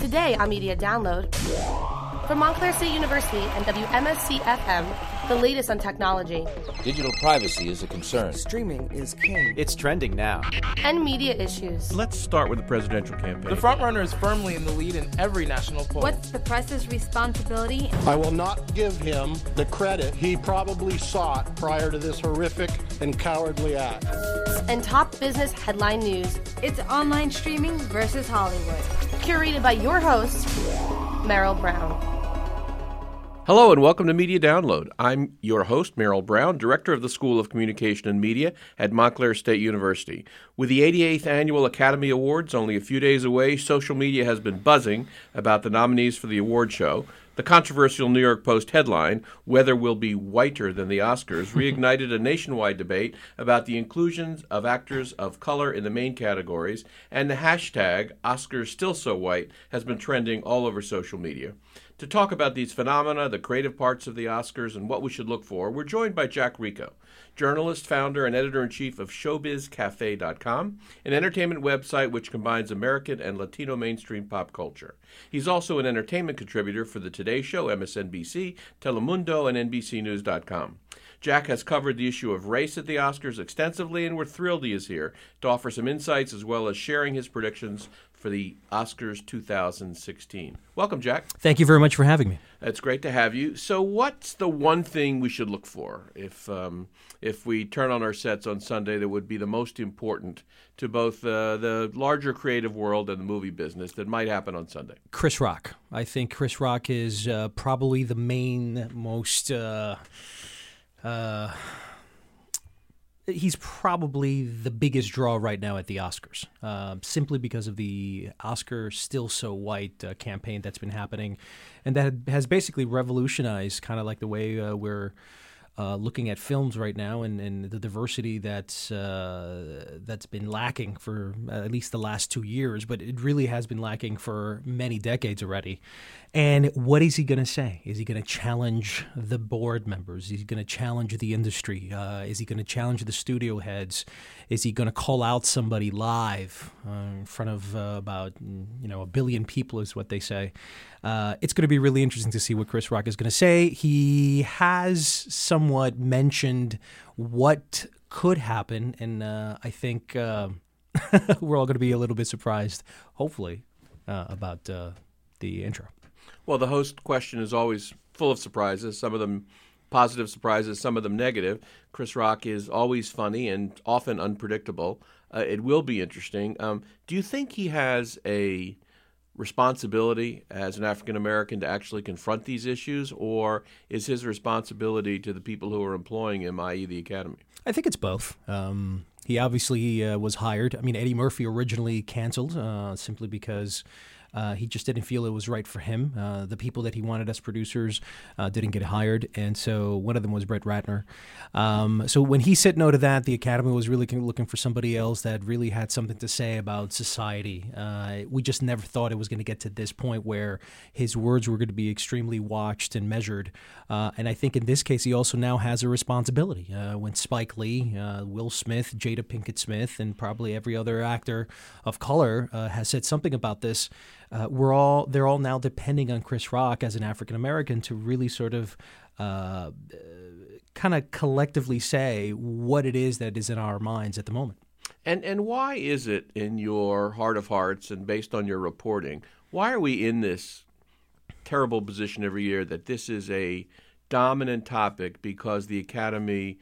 Today on Media Download, from Montclair State University and WMSC FM, the latest on technology Digital privacy is a concern. Streaming is king. It's trending now. and media issues. Let's start with the presidential campaign. The frontrunner is firmly in the lead in every national poll. What's the press's responsibility? I will not give him the credit he probably sought prior to this horrific and cowardly act. and top business headline news, It's online streaming versus Hollywood. curated by your host, Merrill Brown. Hello and welcome to Media Download. I'm your host, Merrill Brown, Director of the School of Communication and Media at Montclair State University. With the 88th Annual Academy Awards only a few days away, social media has been buzzing about the nominees for the award show. The controversial New York Post headline, Weather Will Be Whiter Than the Oscars, reignited a nationwide debate about the inclusions of actors of color in the main categories, and the hashtag Oscars Still So White has been trending all over social media. To talk about these phenomena, the creative parts of the Oscars, and what we should look for, we're joined by Jack Rico, journalist, founder, and editor in chief of ShowBizCafe.com, an entertainment website which combines American and Latino mainstream pop culture. He's also an entertainment contributor for The Today Show, MSNBC, Telemundo, and NBCNews.com. Jack has covered the issue of race at the Oscars extensively, and we're thrilled he is here to offer some insights as well as sharing his predictions for the Oscars 2016. Welcome, Jack. Thank you very much for having me. It's great to have you. So, what's the one thing we should look for if um, if we turn on our sets on Sunday that would be the most important to both uh, the larger creative world and the movie business that might happen on Sunday? Chris Rock. I think Chris Rock is uh, probably the main, most. Uh, uh, he's probably the biggest draw right now at the Oscars, uh, simply because of the Oscar Still So White uh, campaign that's been happening, and that has basically revolutionized kind of like the way uh, we're. Uh, looking at films right now and, and the diversity that's uh, that's been lacking for at least the last two years, but it really has been lacking for many decades already. And what is he going to say? Is he going to challenge the board members? Is he going to challenge the industry? Uh, is he going to challenge the studio heads? Is he going to call out somebody live uh, in front of uh, about you know a billion people? Is what they say. Uh, it's going to be really interesting to see what Chris Rock is going to say. He has somewhat mentioned what could happen, and uh, I think uh, we're all going to be a little bit surprised, hopefully, uh, about uh, the intro. Well, the host question is always full of surprises, some of them positive surprises, some of them negative. Chris Rock is always funny and often unpredictable. Uh, it will be interesting. Um, do you think he has a responsibility as an African American to actually confront these issues, or is his responsibility to the people who are employing him, i.e., the Academy? I think it's both. Um, he obviously uh, was hired. I mean, Eddie Murphy originally canceled uh, simply because. Uh, he just didn't feel it was right for him. Uh, the people that he wanted as producers uh, didn't get hired, and so one of them was Brett Ratner. Um, so when he said no to that, the Academy was really looking for somebody else that really had something to say about society. Uh, we just never thought it was going to get to this point where his words were going to be extremely watched and measured. Uh, and I think in this case, he also now has a responsibility. When Spike Lee, Will Smith, Jada Pinkett Smith, and probably every other actor of color has said something about this uh, we're all they're all now depending on Chris Rock as an African American to really sort of uh, kind of collectively say what it is that is in our minds at the moment. And and why is it in your heart of hearts and based on your reporting, why are we in this terrible position every year that this is a dominant topic because the Academy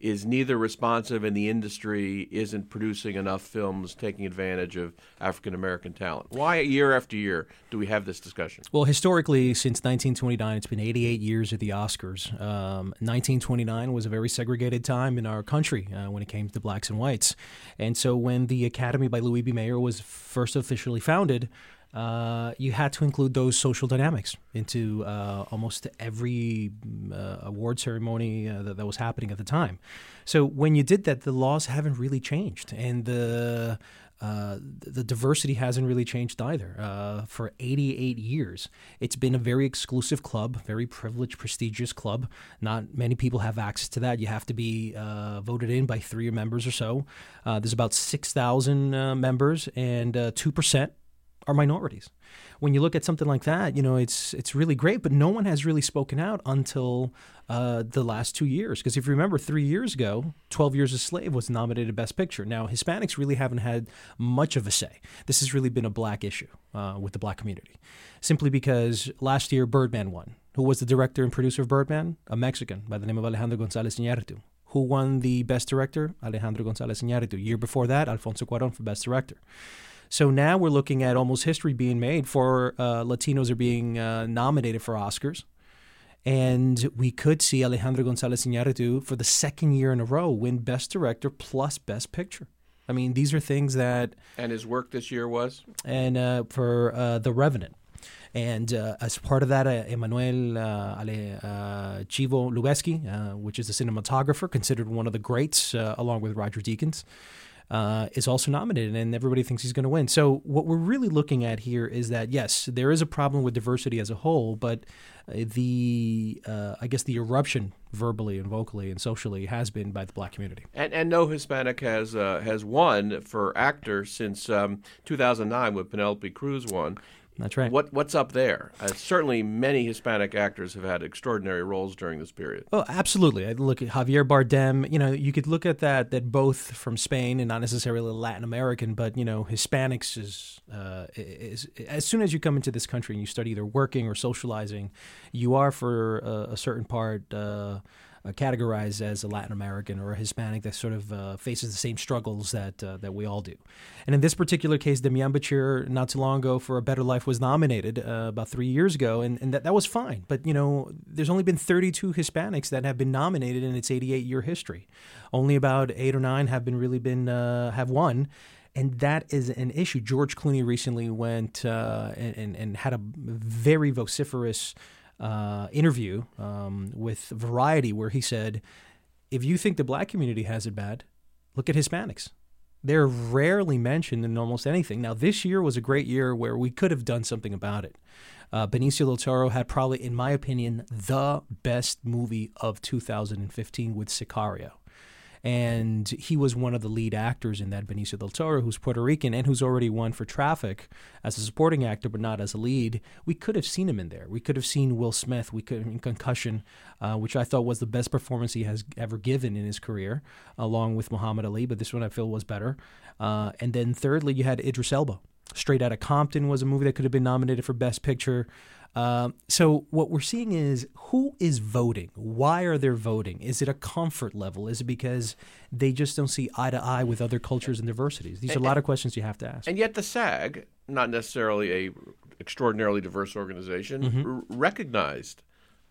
is neither responsive and the industry isn't producing enough films taking advantage of African American talent. Why year after year do we have this discussion? Well, historically, since 1929, it's been 88 years at the Oscars. Um, 1929 was a very segregated time in our country uh, when it came to blacks and whites. And so when the Academy by Louis B. Mayer was first officially founded, uh, you had to include those social dynamics into uh, almost every uh, award ceremony uh, that, that, was happening at the time. So when you did that, the laws haven't really changed, and the uh, the diversity hasn't really changed either. For 88 years, it's been a very exclusive club, very privileged, prestigious club. Not many people have access to that. You have to be voted in by three members or so. There's about 6,000 uh, members, and uh, 2% are minorities. When you look at something like that, you know it's it's really great, but no one has really spoken out until uh, the last two years. Because if you remember, three years ago, Twelve Years a Slave was nominated Best Picture. Now Hispanics really haven't had much of a say. This has really been a black issue uh, with the black community, simply because last year Birdman won. Who was the director and producer of Birdman? A Mexican by the name of Alejandro González Iñárritu. Who won the Best Director? Alejandro González Iñárritu. Year before that, Alfonso Cuarón for Best Director. So now we're looking at almost history being made for uh, Latinos are being uh, nominated for Oscars. And we could see Alejandro González Iñárritu for the second year in a row win Best Director plus Best Picture. I mean, these are things that. And his work this year was? And uh, for uh, The Revenant. And uh, as part of that, uh, Emmanuel uh, Ale, uh, Chivo Lubezki, uh, which is a cinematographer, considered one of the greats, uh, along with Roger Deakins, uh, is also nominated, and everybody thinks he's going to win. So what we're really looking at here is that yes, there is a problem with diversity as a whole, but uh, the uh, I guess the eruption verbally and vocally and socially has been by the black community. And and no Hispanic has uh, has won for actor since um, 2009 when Penelope Cruz won. That's right. What what's up there? Uh, certainly, many Hispanic actors have had extraordinary roles during this period. Oh, absolutely. I look at Javier Bardem. You know, you could look at that that both from Spain and not necessarily Latin American, but you know, Hispanics is uh, is as soon as you come into this country and you start either working or socializing, you are for a, a certain part. Uh, uh, categorized as a Latin American or a Hispanic that sort of uh, faces the same struggles that uh, that we all do. And in this particular case, Demian Bichir, not too long ago, for A Better Life was nominated uh, about three years ago, and, and that, that was fine. But, you know, there's only been 32 Hispanics that have been nominated in its 88 year history. Only about eight or nine have been really been, uh, have won and that is an issue. George Clooney recently went uh, and, and, had a very vociferous uh, interview um, with Variety where he said, if you think the black community has it bad, look at Hispanics. They're rarely mentioned in almost anything. Now, this year was a great year where we could have done something about it. Uh, Benicio del Toro had probably, in my opinion, the best movie of 2015 with Sicario and he was one of the lead actors in that Benicio del Toro, who's Puerto Rican and who's already won for Traffic as a supporting actor, but not as a lead. We could have seen him in there. We could have seen Will Smith. We could in Concussion, uh, which I thought was the best performance he has ever given in his career, along with Muhammad Ali. But this one I feel was better. Uh, and then thirdly, you had Idris Elba. Straight Outta Compton was a movie that could have been nominated for Best Picture. Uh, so what we're seeing is who is voting? Why are they voting? Is it a comfort level? Is it because they just don't see eye to eye with other cultures and diversities? These are a lot of questions you have to ask. And yet, the SAG, not necessarily a extraordinarily diverse organization, Mm-hmm. r- recognized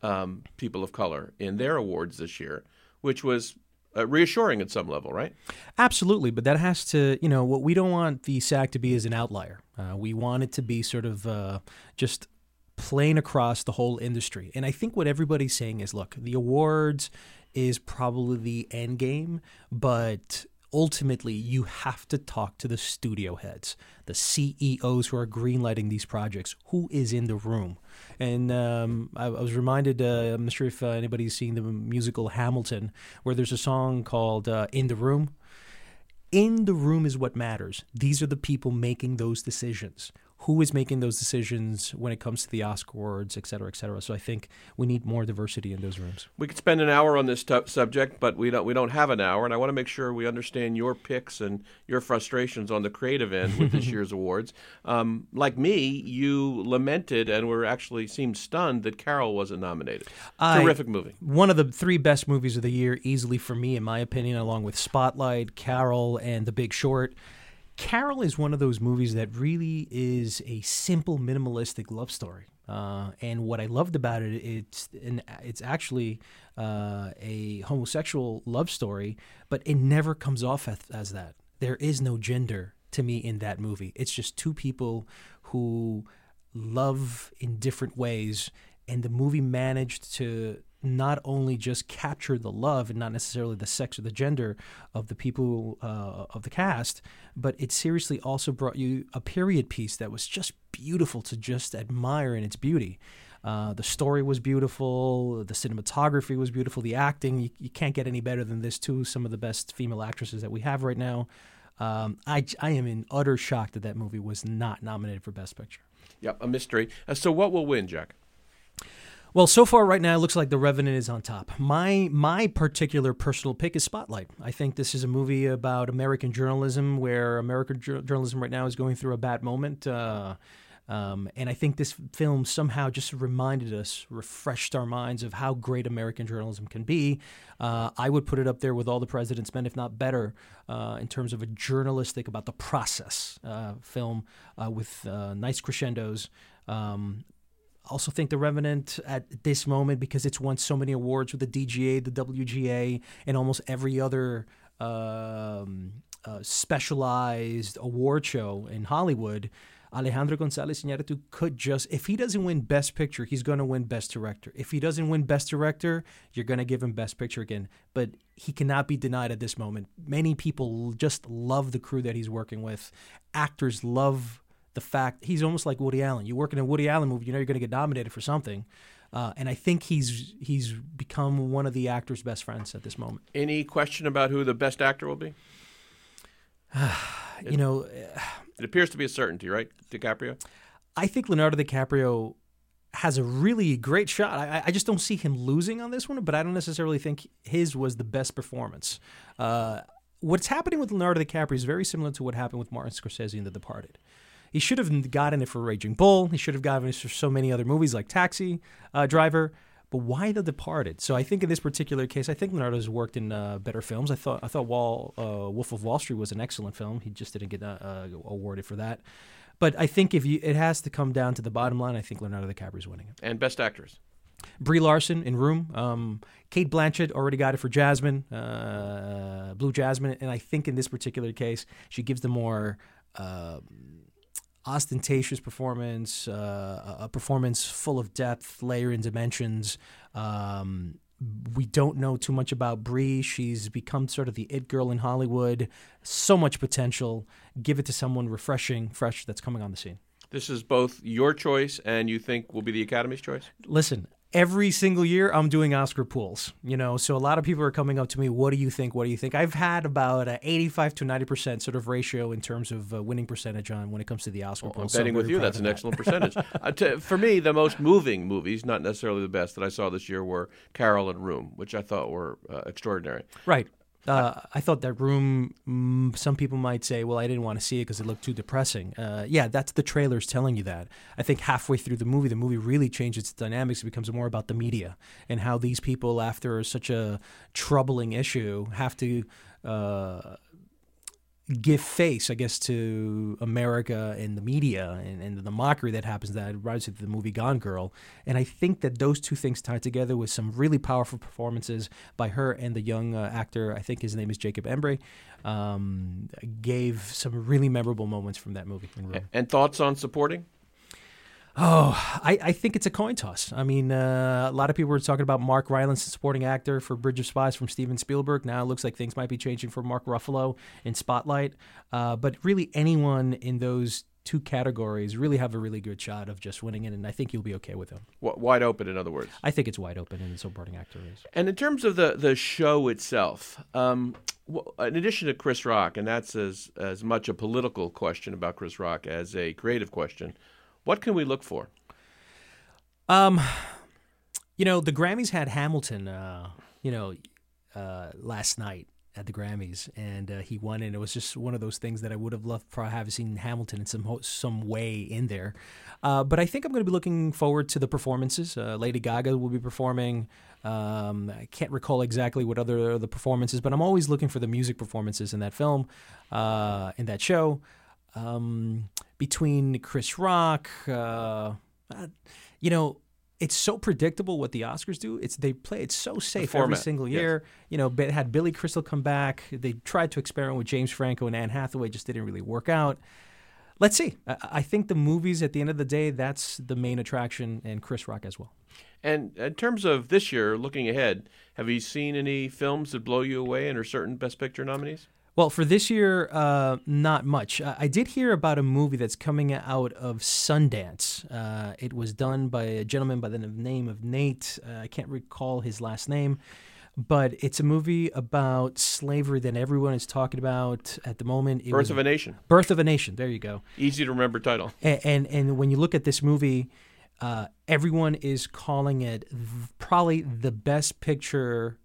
um, people of color in their awards this year, which was uh, reassuring at some level, right? Absolutely, but that has to, you know, what we don't want the SAG to be is an outlier. Uh, we want it to be sort of uh, just plain across the whole industry. And I think what everybody's saying is look, the awards is probably the end game, but ultimately you have to talk to the studio heads, the CEOs who are greenlighting these projects. Who is in the room? And um, I, I was reminded, uh, I'm not sure if uh, anybody's seen the musical Hamilton, where there's a song called uh, In the Room. In the room is what matters. These are the people making those decisions. Who is making those decisions when it comes to the Oscar awards, et cetera, et cetera. So I think we need more diversity in those rooms. We could spend an hour on this tu subject, but we don't. We don't have an hour, and I want to make sure we understand your picks and your frustrations on the creative end with this year's awards. Um, like me, you lamented and were actually seemed stunned that Carol wasn't nominated. I- Terrific movie. One of the three best movies of the year, easily for me, in my opinion, along with Spotlight, Carol, and The Big Short. Carol is one of those movies that really is a simple, minimalistic love story. Uh, and what I loved about it, it's an, it's actually uh, a homosexual love story, but it never comes off as, as that. There is no gender to me in that movie. It's just two people who love in different ways, and the movie managed to not only just capture the love and not necessarily the sex or the gender of the people uh, of the cast, but it seriously also brought you a period piece that was just beautiful to just admire in its beauty. Uh, the story was beautiful. The cinematography was beautiful. The acting, you, you, can't get any better than this, too. Some of the best female actresses that we have right now. Um, I, I am in utter shock that that movie was not nominated for Best Picture. Yep, a mystery. Uh, so, what will win, Jack? Well, so far right now, it looks like The Revenant is on top. My my particular personal pick is Spotlight. I think this is a movie about American journalism, where American journalism right now is going through a bad moment. Uh, um, and I think this film somehow just reminded us, refreshed our minds of how great American journalism can be. Uh, I would put it up there with All the President's Men, if not better, uh, in terms of a journalistic about the process uh, film uh, with uh, nice crescendos. Um, also think The Revenant at this moment because it's won so many awards with the DGA, the WGA, and almost every other um, uh, specialized award show in Hollywood. Alejandro Gonzalez Iñárritu could just, if he doesn't win Best Picture, he's going to win Best Director. If he doesn't win Best Director, you're going to give him Best Picture again. But he cannot be denied at this moment. Many people just love the crew that he's working with. Actors love the fact he's almost like Woody Allen. You work in a Woody Allen movie, you know you're going to get nominated for something. Uh, and I think he's he's become one of the actor's best friends at this moment. Any question about who the best actor will be? you know, it appears to be a certainty, right? DiCaprio. I think Leonardo DiCaprio has a really great shot. I, I, just don't see him losing on this one, but I don't necessarily think his was the best performance. Uh, what's happening with Leonardo DiCaprio is very similar to what happened with Martin Scorsese in The Departed. He should have gotten it for Raging Bull. He should have gotten it for so many other movies like Taxi uh, Driver. But why The Departed? So I think in this particular case, I think Leonardo's worked in uh, better films. I thought I thought Wall, uh, Wolf of Wall Street was an excellent film. He just didn't get uh, uh, awarded for that. But I think if you, it has to come down to the bottom line, I think Leonardo DiCaprio's winning it. And Best Actress. Brie Larson in Room. Um, Cate Blanchett already got it for Jasmine, uh, Blue Jasmine, and I think in this particular case, she gives the more uh, ostentatious performance, uh, a performance full of depth, layer, and dimensions. Um, we don't know too much about Brie. She's become sort of the it girl in Hollywood. So much potential. Give it to someone refreshing, fresh that's coming on the scene. This is both your choice and you think will be the Academy's choice? Listen, every single year I'm doing Oscar pools, you know. So a lot of people are coming up to me, "What do you think? What do you think?" I've had about a 85 to 90 percent sort of ratio in terms of uh, winning percentage on when it comes to the Oscar well, I'm betting so with you. That's an that. excellent percentage. uh, to, for me, the most moving movies, not necessarily the best that I saw this year, were Carol and Room, which I thought were uh, extraordinary. Right. Uh, I thought that room. Mm, some people might say, "Well, I didn't want to see it because it looked too depressing." Uh, yeah, that's the trailers telling you that. I think halfway through the movie, the movie really changes its dynamics. It becomes more about the media and how these people, after such a troubling issue, have to uh, give face, I guess, to America and the media and, and the mockery that happens that rises to the movie Gone Girl. And I think that those two things tied together with some really powerful performances by her and the young uh, actor, I think his name is Jacob Embrey, um, gave some really memorable moments from that movie. And thoughts on supporting? Oh, I, I think it's a coin toss. I mean, uh, a lot of people were talking about Mark Rylance, supporting actor for Bridge of Spies from Steven Spielberg. Now it looks like things might be changing for Mark Ruffalo in Spotlight. Uh, but really, anyone in those two categories really have a really good shot of just winning it, and I think you'll be okay with them. wide open, in other words. I think it's wide open in the supporting actor race. And in terms of the the show itself, um, in addition to Chris Rock, and that's as as much a political question about Chris Rock as a creative question. What can we look for? Um, you know, the Grammys had Hamilton. Uh, you know, uh, last night at the Grammys, and uh, he won. And it was just one of those things that I would have loved to have seen Hamilton in some some way in there. Uh, but I think I'm going to be looking forward to the performances. Uh, Lady Gaga will be performing. Um, I can't recall exactly what other the performances, but I'm always looking for the music performances in that film, uh, in that show um, between Chris Rock, uh, uh, you know, it's so predictable what the Oscars do. It's they play it so safe every single year. Yes. You know, had Billy Crystal come back. They tried to experiment with James Franco and Anne Hathaway, just didn't really work out. let's see. I, I think the movies, at the end of the day, that's the main attraction, and Chris Rock as well. And in terms of this year, looking ahead, have you seen any films that blow you away and are certain Best Picture nominees? Well, for this year, uh, not much. I, I did hear about a movie that's coming out of Sundance. Uh, it was done by a gentleman by the name of Nate. Uh, I can't recall his last name, but it's a movie about slavery that everyone is talking about at the moment. It Birth of a Nation. Birth of a Nation. There you go. Easy to remember title. And and, and when you look at this movie, uh, everyone is calling it th- probably the best picture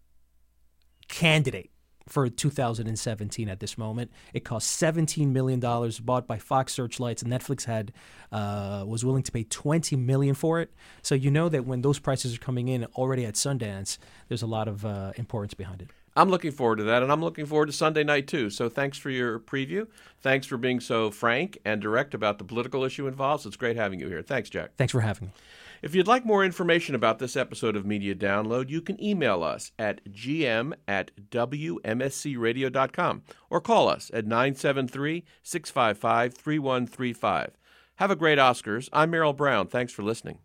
candidate for 2017 at this moment. It cost 17 million dollars, bought by Fox Searchlights, and Netflix had uh, was willing to pay 20 million for it. So you know that when those prices are coming in already at Sundance, there's a lot of uh, importance behind it. I'm looking forward to that, and I'm looking forward to Sunday night too. So thanks for your preview. Thanks for being so frank and direct about the political issue involved. It's great having you here. Thanks, Jack. Thanks for having me. If you'd like more information about this episode of Media Download, you can email us at gm at wmscradio.com or call us at 973 655 3135. Have a great Oscars. I'm Merrill Brown. Thanks for listening.